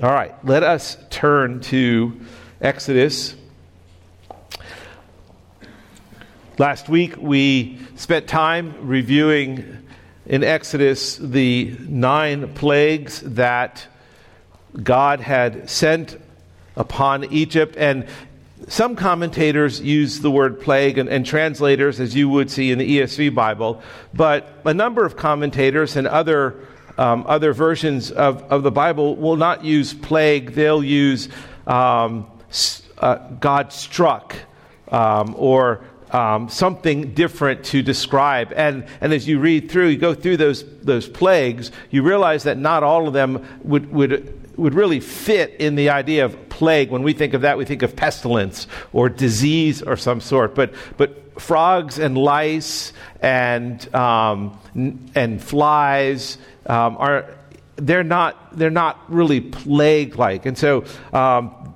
All right, let us turn to Exodus. Last week we spent time reviewing in Exodus the nine plagues that God had sent upon Egypt. And some commentators use the word plague and, and, translators, as you would see in the ESV Bible, but a number of commentators and other, um, other versions of, of the Bible will not use plague, they'll use um, uh, God struck um, or um, something different to describe. And, and as you read through, you go through those, those plagues, you realize that not all of them would, would, would really fit in the idea of plague. When we think of that, we think of pestilence or disease or some sort. But, but frogs and lice and, um, and flies um, are. They're not, they're not really plague like. And so um,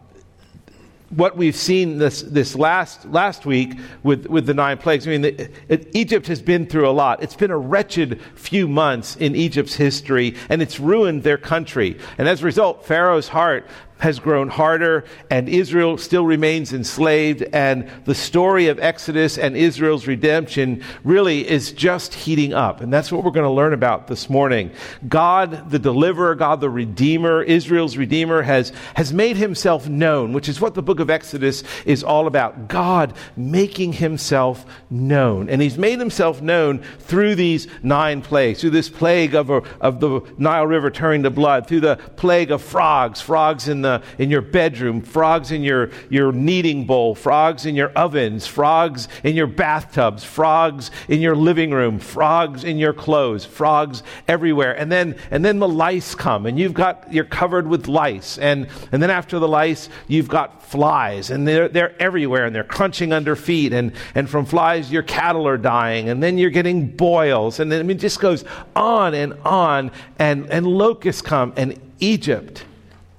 what we've seen this, this last, last week with, with the nine plagues. I mean, the, it, Egypt has been through a lot. It's been a wretched few months in Egypt's history, and it's ruined their country. And as a result, Pharaoh's heart has grown harder, and Israel still remains enslaved. And the story of Exodus and Israel's redemption really is just heating up. And that's what we're going to learn about this morning. God, the deliverer, God, the redeemer, Israel's redeemer, has, has made himself known, which is what the book of Exodus is all about. God making himself known. And he's made himself known through these nine plagues, through this plague of, a, of the Nile River turning to blood, through the plague of frogs, frogs in the Uh, in your bedroom, frogs in your, your kneading bowl, frogs in your ovens, frogs in your bathtubs, frogs in your living room, frogs in your clothes, frogs everywhere. And then, and then the lice come and you've got, you're covered with lice. And, and then after the lice, you've got flies and they're, they're everywhere and they're crunching under feet. And, and from flies, your cattle are dying. And then you're getting boils. And then, I mean, it just goes on and on. And, and locusts come and Egypt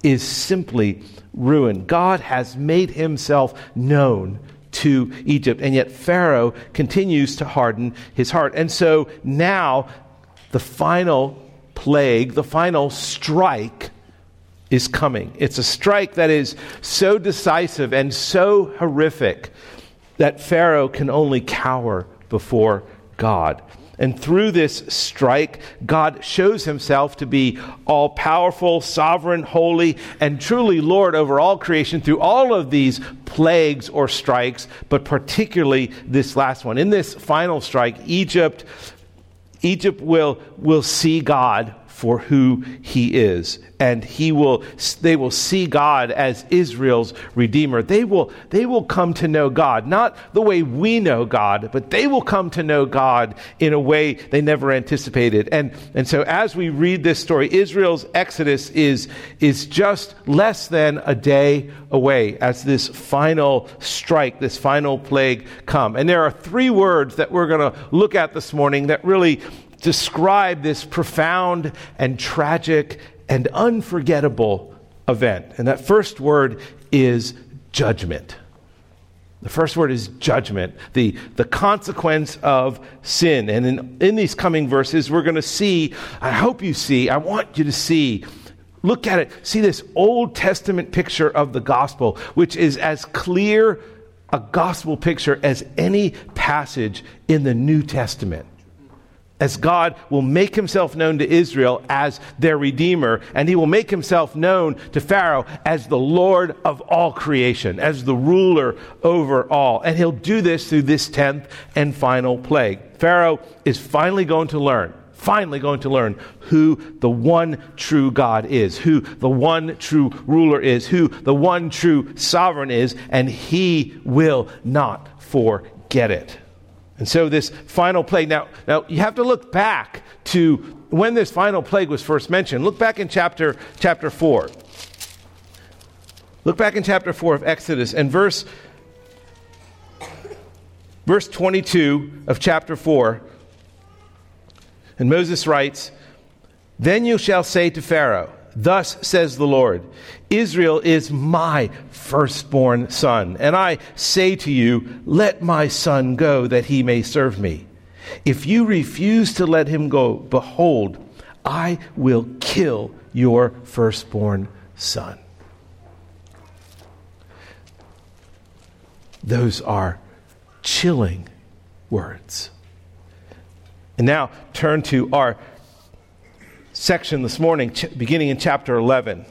is simply ruined. God has made himself known to Egypt, and yet Pharaoh continues to harden his heart. And so now the final plague, the final strike, is coming. It's a strike that is so decisive and so horrific that Pharaoh can only cower before God. And through this strike, God shows himself to be all powerful, sovereign, holy, and truly Lord over all creation through all of these plagues or strikes, but particularly this last one. In this final strike, Egypt, Egypt will, will see God for who he is. And he will they will see God as Israel's redeemer. They will they will come to know God not the way we know God but they will come to know God in a way they never anticipated. And and so as we read this story Israel's exodus is is just less than a day away as this final strike this final plague come. And there are three words that we're going to look at this morning that really describe this profound and tragic and unforgettable event. And that first word is judgment. The first word is judgment, the, the consequence of sin. And in, in these coming verses, we're going to see, I hope you see, I want you to see, look at it, see this Old Testament picture of the gospel, which is as clear a gospel picture as any passage in the New Testament as God will make himself known to Israel as their Redeemer, and he will make himself known to Pharaoh as the Lord of all creation, as the ruler over all. And he'll do this through this tenth and final plague. Pharaoh is finally going to learn, finally going to learn who the one true God is, who the one true ruler is, who the one true sovereign is, and he will not forget it. And so this final plague, now, now you have to look back to when this final plague was first mentioned. Look back in chapter, chapter 4. Look back in chapter 4 of Exodus and verse, verse 22 of chapter 4. And Moses writes, Then you shall say to Pharaoh, Thus says the Lord Israel is my firstborn son. And I say to you, Let my son go that he may serve me. If you refuse to let him go, behold, I will kill your firstborn son. Those are chilling words. And now turn to our section this morning, ch- beginning in chapter 11.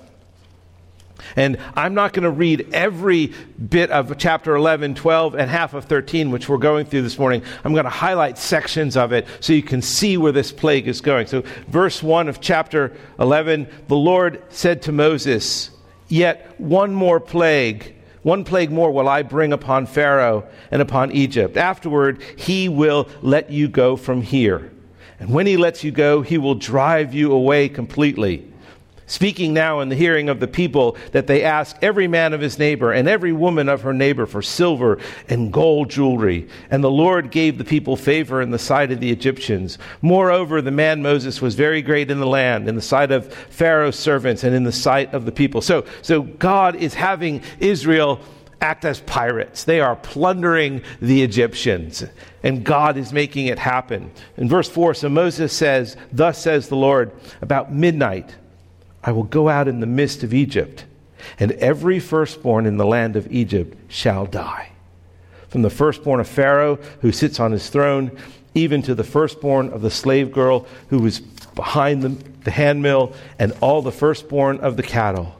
And I'm not going to read every bit of chapter 11, 12, and half of 13, which we're going through this morning. I'm going to highlight sections of it so you can see where this plague is going. So, verse 1 of chapter 11 the Lord said to Moses, Yet one more plague one plague more will I bring upon Pharaoh and upon Egypt. Afterward, he will let you go from here. And when he lets you go, he will drive you away completely. Speaking now in the hearing of the people, that they ask every man of his neighbor and every woman of her neighbor for silver and gold jewelry. And the Lord gave the people favor in the sight of the Egyptians. Moreover, the man Moses was very great in the land, in the sight of Pharaoh's servants, and in the sight of the people. So, so God is having Israel act as pirates. They are plundering the Egyptians, and God is making it happen. In verse 4, so Moses says, Thus says the Lord, about midnight, I will go out in the midst of Egypt, and every firstborn in the land of Egypt shall die. From the firstborn of Pharaoh, who sits on his throne, even to the firstborn of the slave girl who was behind the, the handmill, and all the firstborn of the cattle.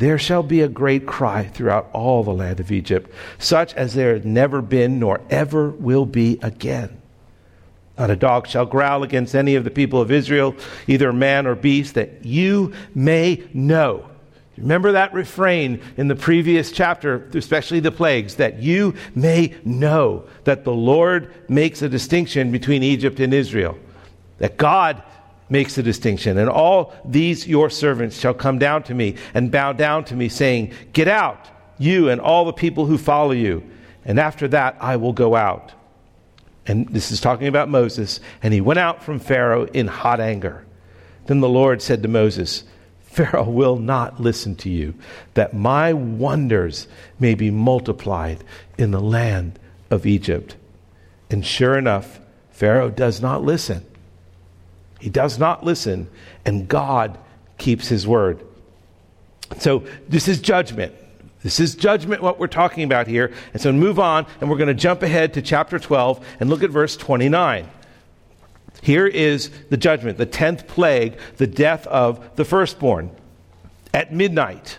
There shall be a great cry throughout all the land of Egypt, such as there has never been nor ever will be again. Not a dog shall growl against any of the people of Israel, either man or beast, that you may know. Remember that refrain in the previous chapter, especially the plagues, that you may know that the Lord makes a distinction between Egypt and Israel, that God makes a distinction. And all these your servants shall come down to me and bow down to me, saying, Get out, you and all the people who follow you. And after that I will go out. And this is talking about Moses. And he went out from Pharaoh in hot anger. Then the Lord said to Moses, Pharaoh will not listen to you, that my wonders may be multiplied in the land of Egypt. And sure enough, Pharaoh does not listen. He does not listen, and God keeps his word. So, this is judgment. This is judgment, what we're talking about here. And so move on, and we're going to jump ahead to chapter 12 and look at verse 29. Here is the judgment, the tenth plague, the death of the firstborn. At midnight,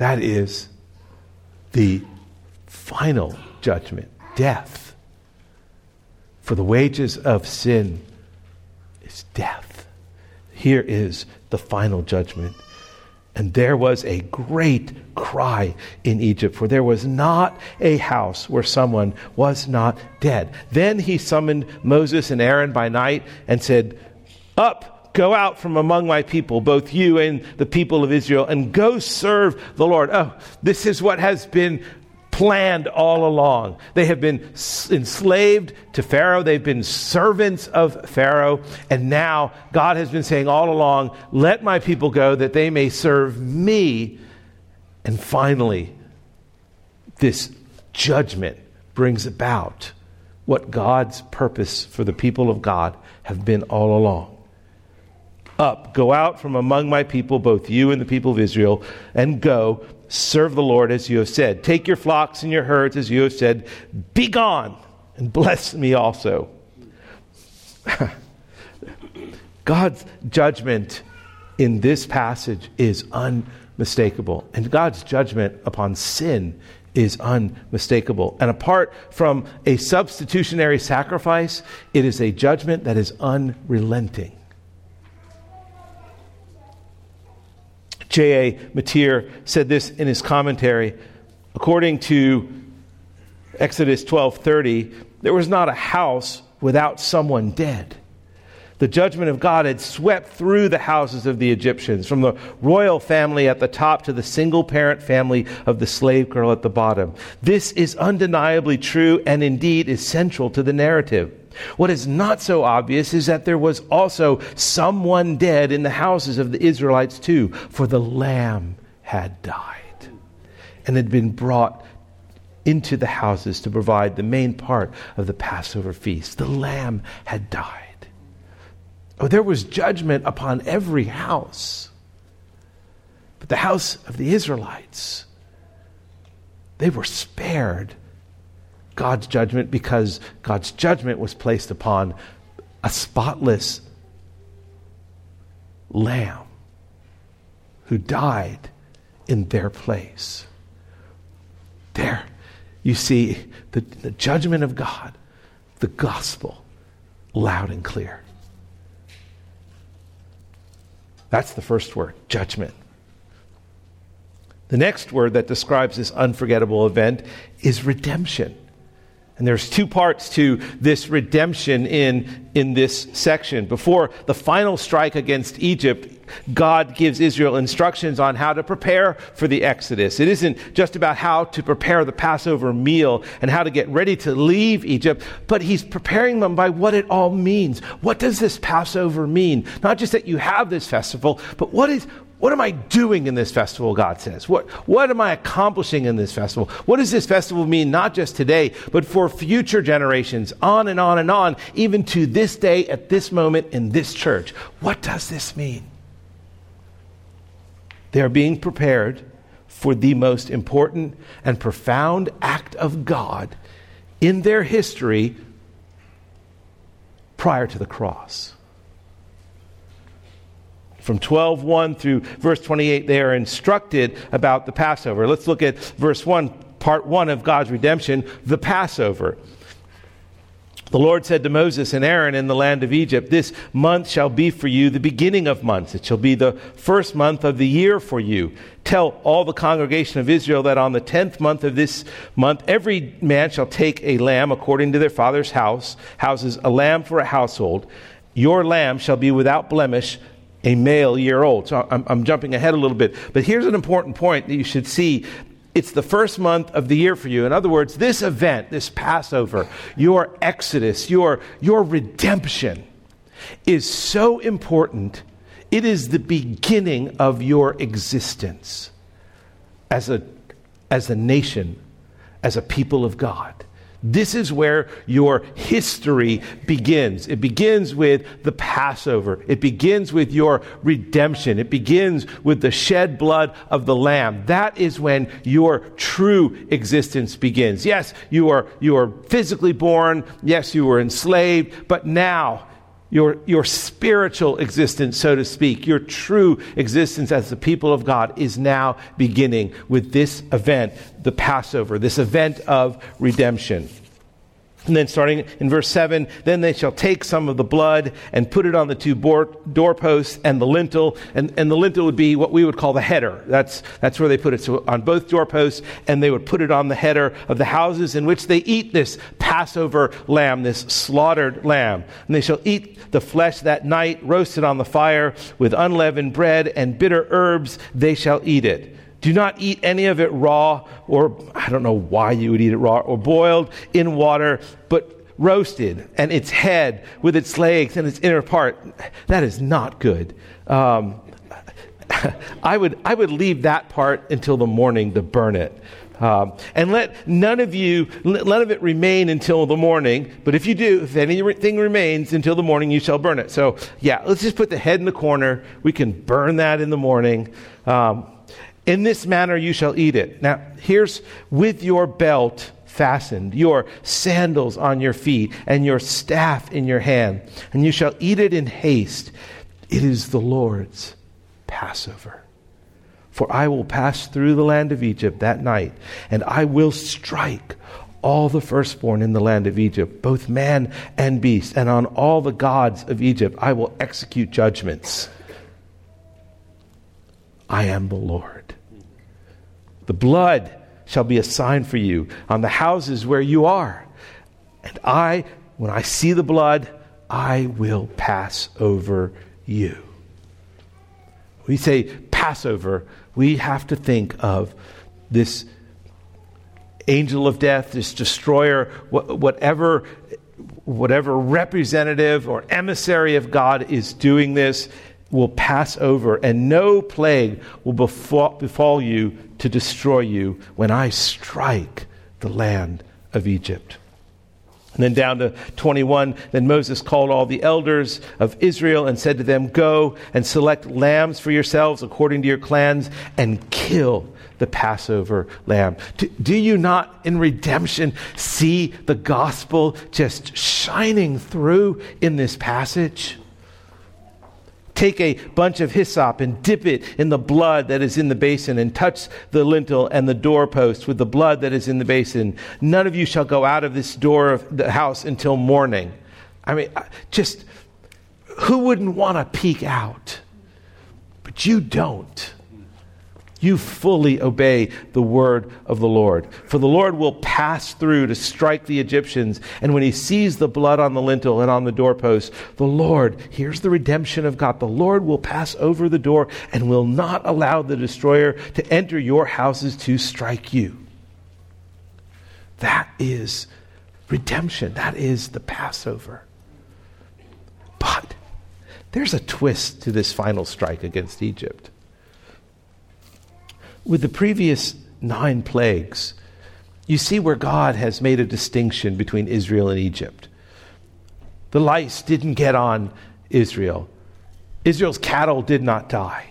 That is the final judgment death. For the wages of sin is death. Here is the final judgment. And there was a great cry in Egypt, for there was not a house where someone was not dead. Then he summoned Moses and Aaron by night and said, Up, go out from among my people, both you and the people of Israel, and go serve the Lord. Oh, this is what has been planned all along. They have been enslaved to Pharaoh, they've been servants of Pharaoh, and now God has been saying all along, Let my people go that they may serve me. And finally, this judgment brings about what God's purpose for the people of God have been all along. Up, go out from among my people, both you and the people of Israel, and go Serve the Lord as you have said. Take your flocks and your herds as you have said. Be gone and bless me also. God's judgment in this passage is unmistakable. And God's judgment upon sin is unmistakable. And apart from a substitutionary sacrifice, it is a judgment that is unrelenting. J.A. Motyer said this in his commentary. According to Exodus 12:30, there was not a house without someone dead. The judgment of God had swept through the houses of the Egyptians, from the royal family at the top to the single parent family of the slave girl at the bottom. This is undeniably true and indeed is central to the narrative. What is not so obvious is that there was also someone dead in the houses of the Israelites too, for the lamb had died and had been brought into the houses to provide the main part of the Passover feast. The lamb had died. Oh, there was judgment upon every house. But the house of the Israelites, they were spared God's judgment because God's judgment was placed upon a spotless lamb who died in their place. There, you see the, the judgment of God, the gospel, loud and clear. That's the first word, judgment. The next word that describes this unforgettable event is redemption. And there's two parts to this redemption in, in this section. Before the final strike against Egypt, God gives Israel instructions on how to prepare for the Exodus. It isn't just about how to prepare the Passover meal and how to get ready to leave Egypt, but He's preparing them by what it all means. What does this Passover mean? Not just that you have this festival, but what is, what am I doing in this festival, God says? What, what am I accomplishing in this festival? What does this festival mean, not just today, but for future generations, on and on and on, even to this day, at this moment, in this church? What does this mean? They are being prepared for the most important and profound act of God in their history prior to the cross. From 12:1 through verse 28 they are instructed about the Passover. Let's look at verse 1, part 1 of God's redemption, the Passover. The Lord said to Moses and Aaron in the land of Egypt, This month shall be for you the beginning of months. It shall be the first month of the year for you. Tell all the congregation of Israel that on the tenth month of this month, every man shall take a lamb according to their father's house, houses, a lamb for a household. Your lamb shall be without blemish, a male year old. So I'm, I'm jumping ahead a little bit. But here's an important point that you should see it's the first month of the year for you. In other words, this event, this Passover, your exodus, your, your redemption is so important. It is the beginning of your existence as a, as a nation, as a people of God. This is where your history begins. It begins with the Passover. It begins with your redemption. It begins with the shed blood of the Lamb. That is when your true existence begins. Yes, you are, you are physically born. Yes, you were enslaved. But now, your, your spiritual existence, so to speak, your true existence as the people of God is now beginning with this event, the Passover, this event of redemption. And then starting in verse 7, then they shall take some of the blood and put it on the two doorposts and the lintel. And, and the lintel would be what we would call the header. That's, that's where they put it. So on both doorposts, and they would put it on the header of the houses in which they eat this Passover lamb, this slaughtered lamb. And they shall eat the flesh that night, roasted on the fire with unleavened bread and bitter herbs, they shall eat it. Do not eat any of it raw, or I don't know why you would eat it raw, or boiled in water, but roasted, and its head with its legs and its inner part. That is not good. Um, I, would, I would leave that part until the morning to burn it. Um, and let none of you, none of it remain until the morning. But if you do, if anything remains until the morning, you shall burn it. So, yeah, let's just put the head in the corner. We can burn that in the morning. Um, in this manner you shall eat it. Now, here's with your belt fastened, your sandals on your feet, and your staff in your hand, and you shall eat it in haste. It is the Lord's Passover. For I will pass through the land of Egypt that night, and I will strike all the firstborn in the land of Egypt, both man and beast, and on all the gods of Egypt I will execute judgments. I am the Lord. The blood shall be a sign for you on the houses where you are. And I, when I see the blood, I will pass over you. We say Passover, we have to think of this angel of death, this destroyer, whatever, whatever representative or emissary of God is doing this, will pass over, and no plague will befall, befall you to destroy you when I strike the land of Egypt. And then down to 21, then Moses called all the elders of Israel and said to them, Go and select lambs for yourselves according to your clans and kill the Passover lamb. Do, do, you not in redemption see the gospel just shining through in this passage? Take a bunch of hyssop and dip it in the blood that is in the basin and touch the lintel and the doorpost with the blood that is in the basin. None of you shall go out of this door of the house until morning. I mean, just who wouldn't want to peek out? But you don't you fully obey the word of the Lord. For the Lord will pass through to strike the Egyptians, and when he sees the blood on the lintel and on the doorpost, the Lord, here's the redemption of God, the Lord will pass over the door and will not allow the destroyer to enter your houses to strike you. That is redemption. That is the Passover. But there's a twist to this final strike against Egypt with the previous nine plagues, you see where God has made a distinction between Israel and Egypt. The lice didn't get on Israel, Israel's cattle did not die.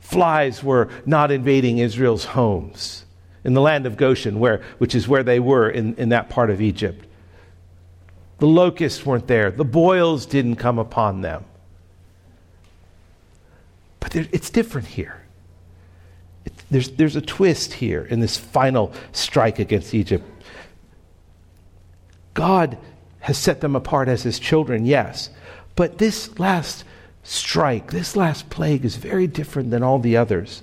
Flies were not invading Israel's homes in the land of Goshen, where, which is where they were in, in that part of Egypt. The locusts weren't there. The boils didn't come upon them. But there, it's different here there's, there's a twist here in this final strike against Egypt. God has set them apart as his children, yes. But this last strike, this last plague is very different than all the others.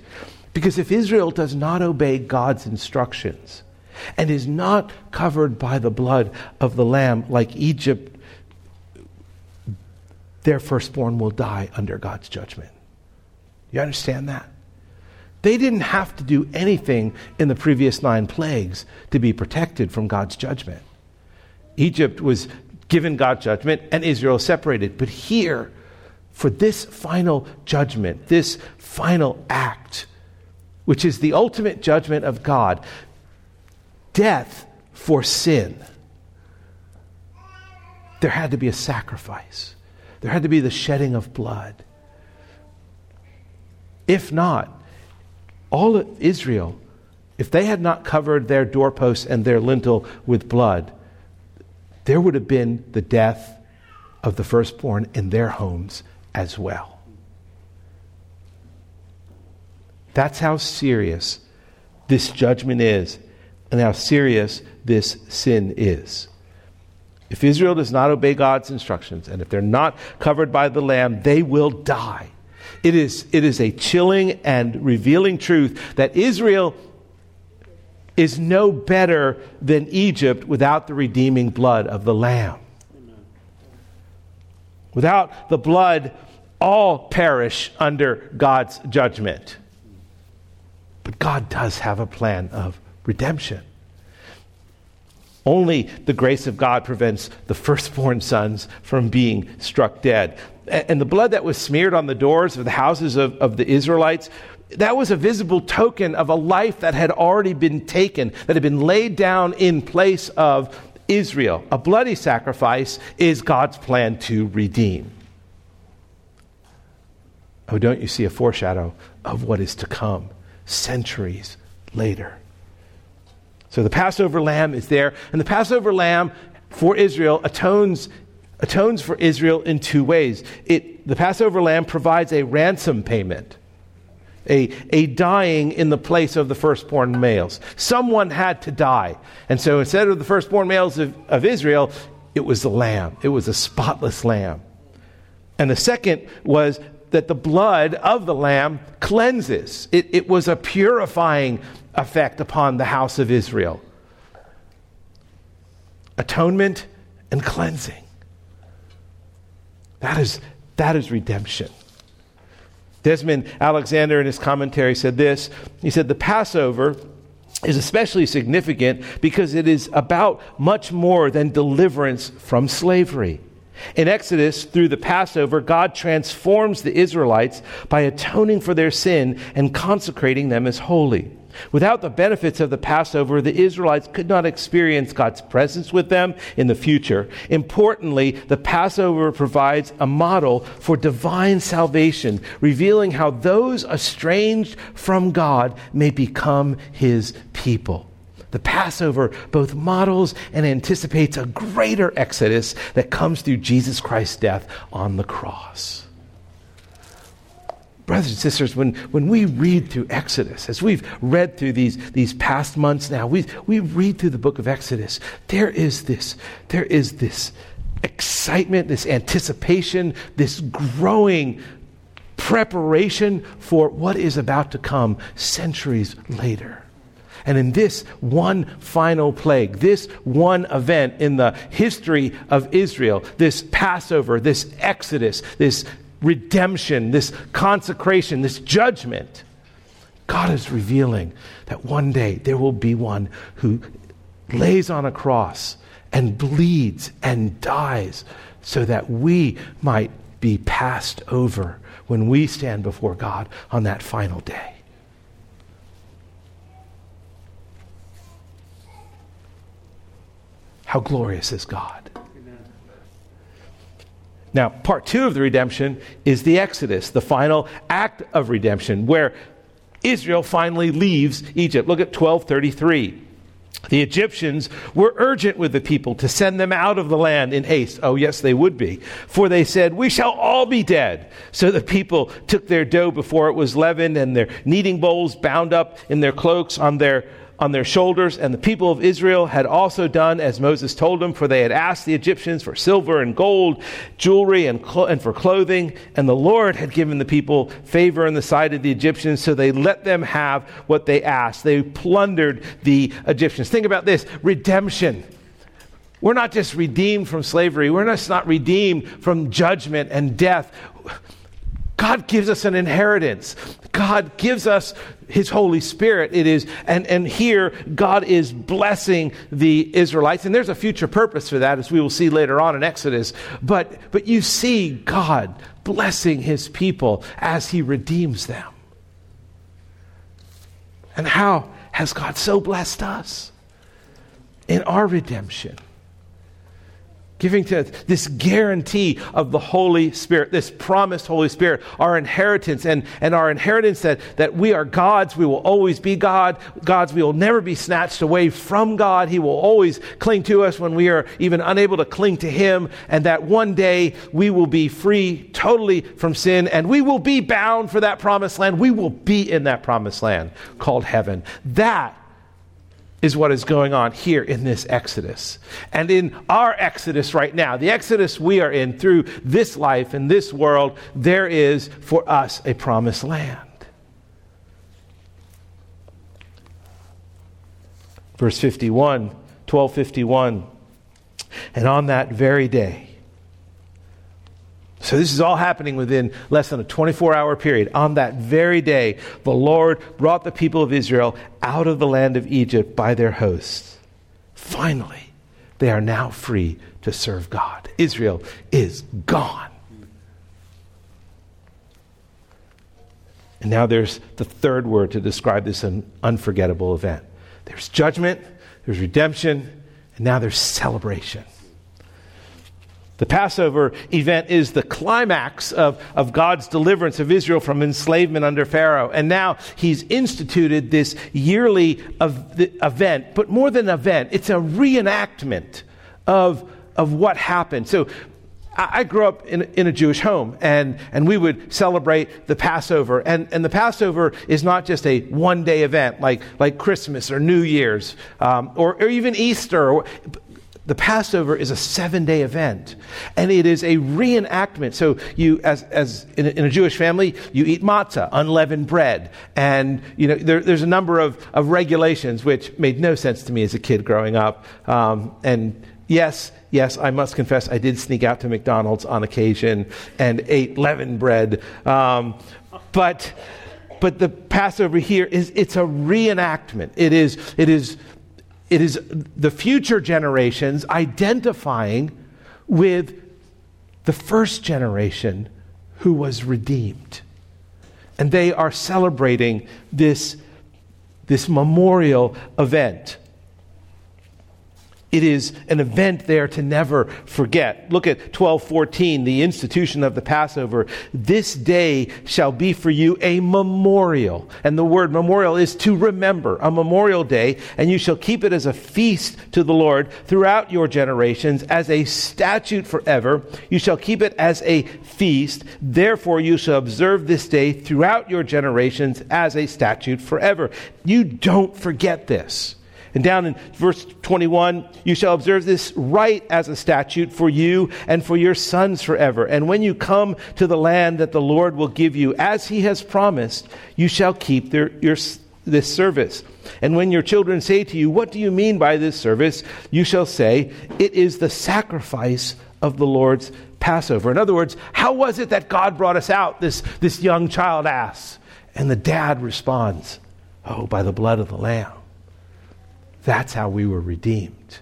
Because if Israel does not obey God's instructions and is not covered by the blood of the Lamb like Egypt, their firstborn will die under God's judgment. You understand that? They didn't have to do anything in the previous nine plagues to be protected from God's judgment. Egypt was given God's judgment and Israel separated. But here, for this final judgment, this final act, which is the ultimate judgment of God, death for sin, there had to be a sacrifice. There had to be the shedding of blood. If not, all of Israel, if they had not covered their doorposts and their lintel with blood, there would have been the death of the firstborn in their homes as well. That's how serious this judgment is and how serious this sin is. If Israel does not obey God's instructions and if they're not covered by the Lamb, they will die. It is, it is a chilling and revealing truth that Israel is no better than Egypt without the redeeming blood of the Lamb. Without the blood, all perish under God's judgment. But God does have a plan of redemption. Only the grace of God prevents the firstborn sons from being struck dead and the blood that was smeared on the doors of the houses of, of the Israelites, that was a visible token of a life that had already been taken, that had been laid down in place of Israel. A bloody sacrifice is God's plan to redeem. Oh, don't you see a foreshadow of what is to come centuries later? So the Passover lamb is there, and the Passover lamb for Israel atones atones for Israel in two ways. It, the Passover lamb provides a ransom payment, a, a dying in the place of the firstborn males. Someone had to die. And so instead of the firstborn males of, of Israel, it was the lamb, it was a spotless lamb. And the second was that the blood of the lamb cleanses, it, it was a purifying effect upon the house of Israel. Atonement and cleansing. That is, that is redemption. Desmond Alexander, in his commentary, said this He said, The Passover is especially significant because it is about much more than deliverance from slavery. In Exodus, through the Passover, God transforms the Israelites by atoning for their sin and consecrating them as holy. Without the benefits of the Passover, the Israelites could not experience God's presence with them in the future. Importantly, the Passover provides a model for divine salvation, revealing how those estranged from God may become his people. The Passover both models and anticipates a greater exodus that comes through Jesus Christ's death on the cross brothers and sisters, when, when we read through Exodus, as we've read through these, these past months now, we, we read through the book of Exodus, there is this, there is this excitement, this anticipation, this growing preparation for what is about to come centuries later. And in this one final plague, this one event in the history of Israel, this Passover, this Exodus, this redemption, this consecration, this judgment, God is revealing that one day there will be one who lays on a cross and bleeds and dies so that we might be passed over when we stand before God on that final day. How glorious is God! Now, part two of the redemption is the Exodus, the final act of redemption, where Israel finally leaves Egypt. Look at 1233. The Egyptians were urgent with the people to send them out of the land in haste. Oh, yes, they would be. For they said, We shall all be dead. So the people took their dough before it was leavened and their kneading bowls bound up in their cloaks on their on their shoulders, and the people of Israel had also done as Moses told them, for they had asked the Egyptians for silver and gold, jewelry, and, cl- and for clothing, and the Lord had given the people favor in the sight of the Egyptians, so they let them have what they asked. They plundered the Egyptians. Think about this redemption. We're not just redeemed from slavery, we're just not redeemed from judgment and death. God gives us an inheritance. God gives us his Holy Spirit. It is, and, and here God is blessing the Israelites, and there's a future purpose for that, as we will see later on in Exodus. But but you see God blessing his people as he redeems them. And how has God so blessed us in our redemption? Giving to this guarantee of the Holy Spirit, this promised Holy Spirit, our inheritance, and, and our inheritance that, that we are God's, we will always be God, God's, we will never be snatched away from God. He will always cling to us when we are even unable to cling to Him, and that one day we will be free totally from sin, and we will be bound for that promised land. We will be in that promised land called heaven. That is what is going on here in this Exodus. And in our Exodus right now, the Exodus we are in through this life and this world, there is for us a promised land. Verse 51, 1251. And on that very day, so this is all happening within less than a 24 hour period. On that very day, the Lord brought the people of Israel out of the land of Egypt by their hosts. Finally, they are now free to serve God. Israel is gone. And now there's the third word to describe this unforgettable event there's judgment, there's redemption, and now there's celebration. The Passover event is the climax of, of God's deliverance of Israel from enslavement under Pharaoh. And now he's instituted this yearly event, but more than an event, it's a reenactment of, of what happened. So I grew up in, in a Jewish home, and, and we would celebrate the Passover. And, and the Passover is not just a one day event like, like Christmas or New Year's um, or, or even Easter. The Passover is a seven day event, and it is a reenactment. So, you, as, as in, a, in a Jewish family, you eat matzah, unleavened bread. And, you know, there, there's a number of, of regulations which made no sense to me as a kid growing up. Um, and yes, yes, I must confess, I did sneak out to McDonald's on occasion and ate leavened bread. Um, but, but the Passover here is it's a reenactment. It is, it is, it is the future generations identifying with the first generation who was redeemed. And they are celebrating this, this memorial event. It is an event there to never forget. Look at 1214, the institution of the Passover. This day shall be for you a memorial. And the word memorial is to remember, a memorial day, and you shall keep it as a feast to the Lord throughout your generations, as a statute forever. You shall keep it as a feast. Therefore, you shall observe this day throughout your generations as a statute forever. You don't forget this. And down in verse 21, you shall observe this rite as a statute for you and for your sons forever. And when you come to the land that the Lord will give you, as he has promised, you shall keep their, your, this service. And when your children say to you, What do you mean by this service? you shall say, It is the sacrifice of the Lord's Passover. In other words, how was it that God brought us out? This, this young child asks. And the dad responds, Oh, by the blood of the Lamb. That's how we were redeemed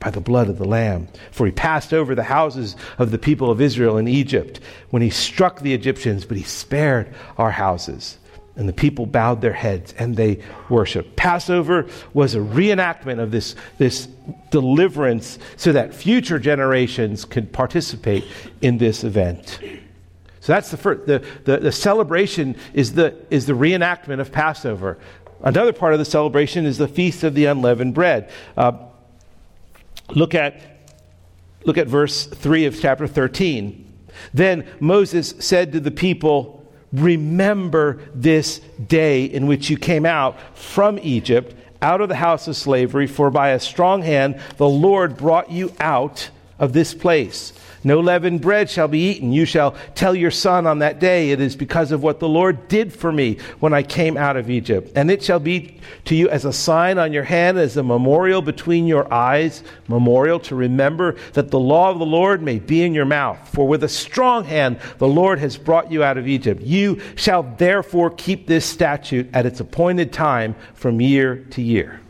by the blood of the Lamb. For he passed over the houses of the people of Israel in Egypt when he struck the Egyptians, but he spared our houses. And the people bowed their heads and they worshiped. Passover was a reenactment of this, this deliverance so that future generations could participate in this event. So that's the first. The, the, the celebration is the, is the reenactment of Passover. Another part of the celebration is the Feast of the Unleavened Bread. Uh, look, at, look at verse 3 of chapter 13. Then Moses said to the people, Remember this day in which you came out from Egypt, out of the house of slavery, for by a strong hand the Lord brought you out of this place. No leavened bread shall be eaten. You shall tell your son on that day, it is because of what the Lord did for me when I came out of Egypt. And it shall be to you as a sign on your hand, as a memorial between your eyes, memorial to remember that the law of the Lord may be in your mouth. For with a strong hand the Lord has brought you out of Egypt. You shall therefore keep this statute at its appointed time from year to year.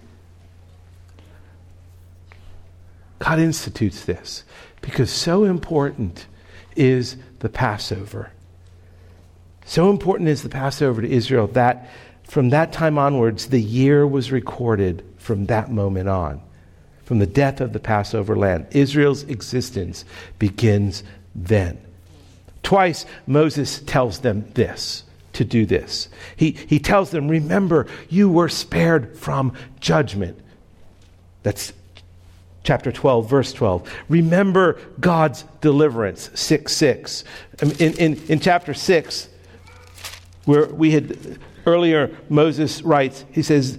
God institutes this. Because so important is the Passover. So important is the Passover to Israel that from that time onwards, the year was recorded from that moment on. From the death of the Passover lamb. Israel's existence begins then. Twice, Moses tells them this to do this. He, he tells them, Remember, you were spared from judgment. That's chapter 12, verse 12. Remember God's deliverance, 6 6. In, in, in chapter 6, where we had earlier, Moses writes, he says,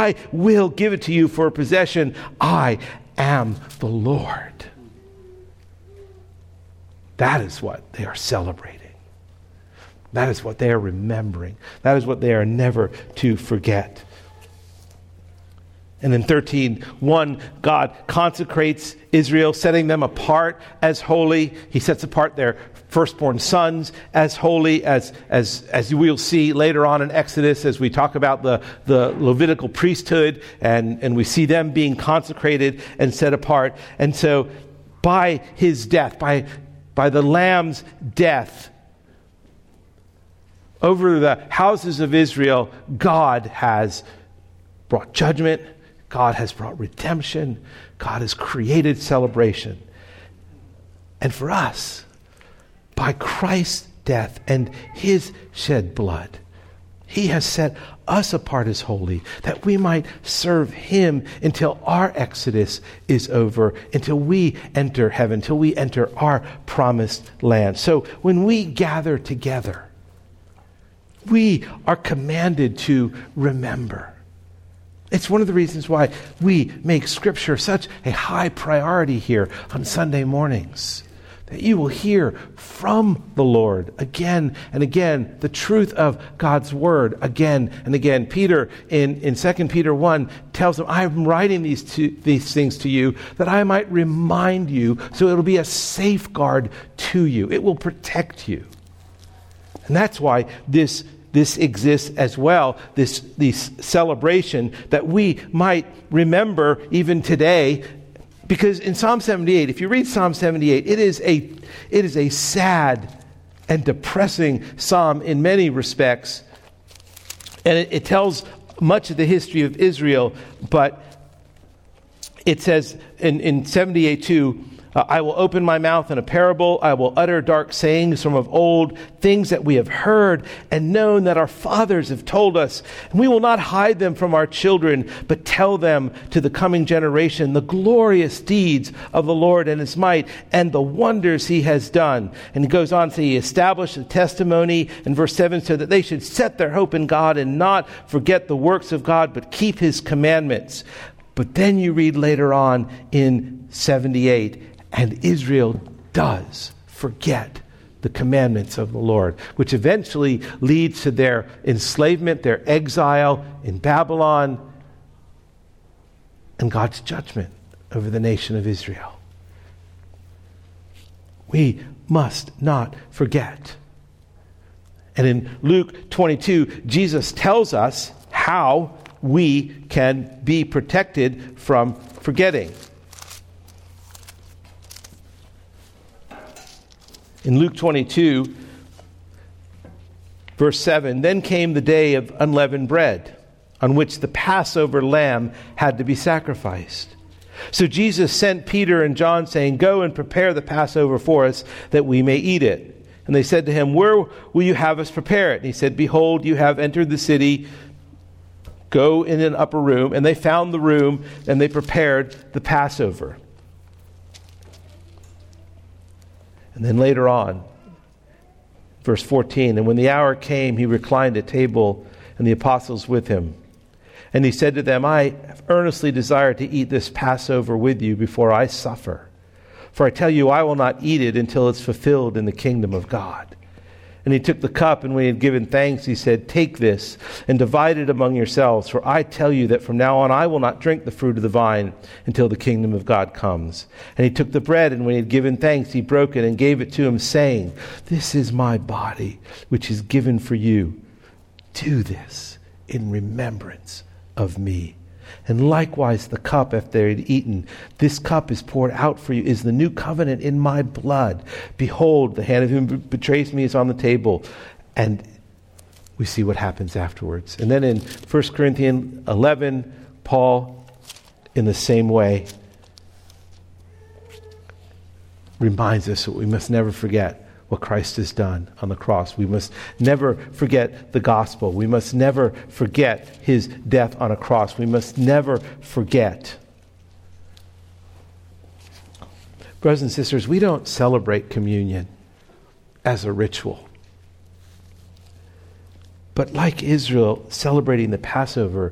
I will give it to you for a possession. I am the Lord. That is what they are celebrating. That is what they are remembering. That is what they are never to forget. And in 13, 1, God consecrates Israel, setting them apart as holy. He sets apart their firstborn sons as holy, as, as, as we'll see later on in Exodus as we talk about the, the Levitical priesthood, and, and we see them being consecrated and set apart. And so, by his death, by, by the Lamb's death, over the houses of Israel, God has brought judgment God has brought redemption. God has created celebration. And for us, by Christ's death and his shed blood, He has set us apart as holy, that we might serve Him until our exodus is over, until we enter heaven, until we enter our promised land. So when we gather together, we are commanded to remember. It's one of the reasons why we make Scripture such a high priority here on Sunday mornings that you will hear from the Lord again and again the truth of God's word again and again. Peter in, in 2 Peter 1 tells them, I am writing these, these things to you that I might remind you so it'll be a safeguard to you. It will protect you. And that's why this, this exists as well, this, this celebration that we might remember even today because in Psalm 78, if you read Psalm 78, it is a, it is a sad and depressing psalm in many respects. And it, it tells much of the history of Israel, but it says in, in 78 2, uh, I will open my mouth in a parable. I will utter dark sayings from of old, things that we have heard and known that our fathers have told us. And we will not hide them from our children, but tell them to the coming generation the glorious deeds of the Lord and his might and the wonders he has done. And he goes on to say, He established the testimony in verse 7 so that they should set their hope in God and not forget the works of God, but keep his commandments. But then you read later on in 78, and Israel does forget the commandments of the Lord, which eventually leads to their enslavement, their exile in Babylon, and God's judgment over the nation of Israel. We must not forget. And in Luke 22, Jesus tells us how we can be protected from forgetting. In Luke 22, verse 7, then came the day of unleavened bread, on which the Passover lamb had to be sacrificed. So Jesus sent Peter and John, saying, Go and prepare the Passover for us, that we may eat it. And they said to him, Where will you have us prepare it? And he said, Behold, you have entered the city. Go in an upper room. And they found the room, and they prepared the Passover. And then later on, verse 14, and when the hour came, he reclined at table and the apostles with him. And he said to them, I earnestly desire to eat this Passover with you before I suffer. For I tell you, I will not eat it until it's fulfilled in the kingdom of God. And he took the cup, and when he had given thanks, he said, Take this and divide it among yourselves, for I tell you that from now on I will not drink the fruit of the vine until the kingdom of God comes. And he took the bread, and when he had given thanks, he broke it and gave it to him, saying, This is my body, which is given for you. Do this in remembrance of me. And likewise, the cup after they had eaten, this cup is poured out for you, is the new covenant in my blood. Behold, the hand of him who betrays me is on the table. And we see what happens afterwards. And then in 1 Corinthians 11, Paul, in the same way, reminds us that we must never forget what Christ has done on the cross. We must never forget the gospel. We must never forget his death on a cross. We must never forget. Brothers and sisters, we don't celebrate communion as a ritual. But like Israel celebrating the Passover,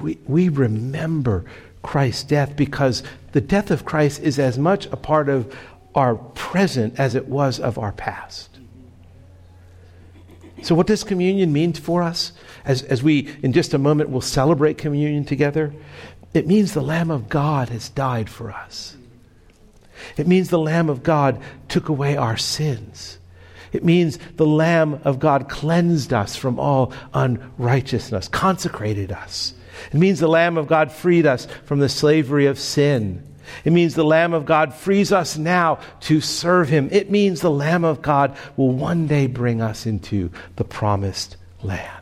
we, we remember Christ's death because the death of Christ is as much a part of our present as it was of our past. So, what does communion mean for us? As, as we, in just a moment, will celebrate communion together, it means the Lamb of God has died for us. It means the Lamb of God took away our sins. It means the Lamb of God cleansed us from all unrighteousness, consecrated us. It means the Lamb of God freed us from the slavery of sin. It means the Lamb of God frees us now to serve Him. It means the Lamb of God will one day bring us into the promised land.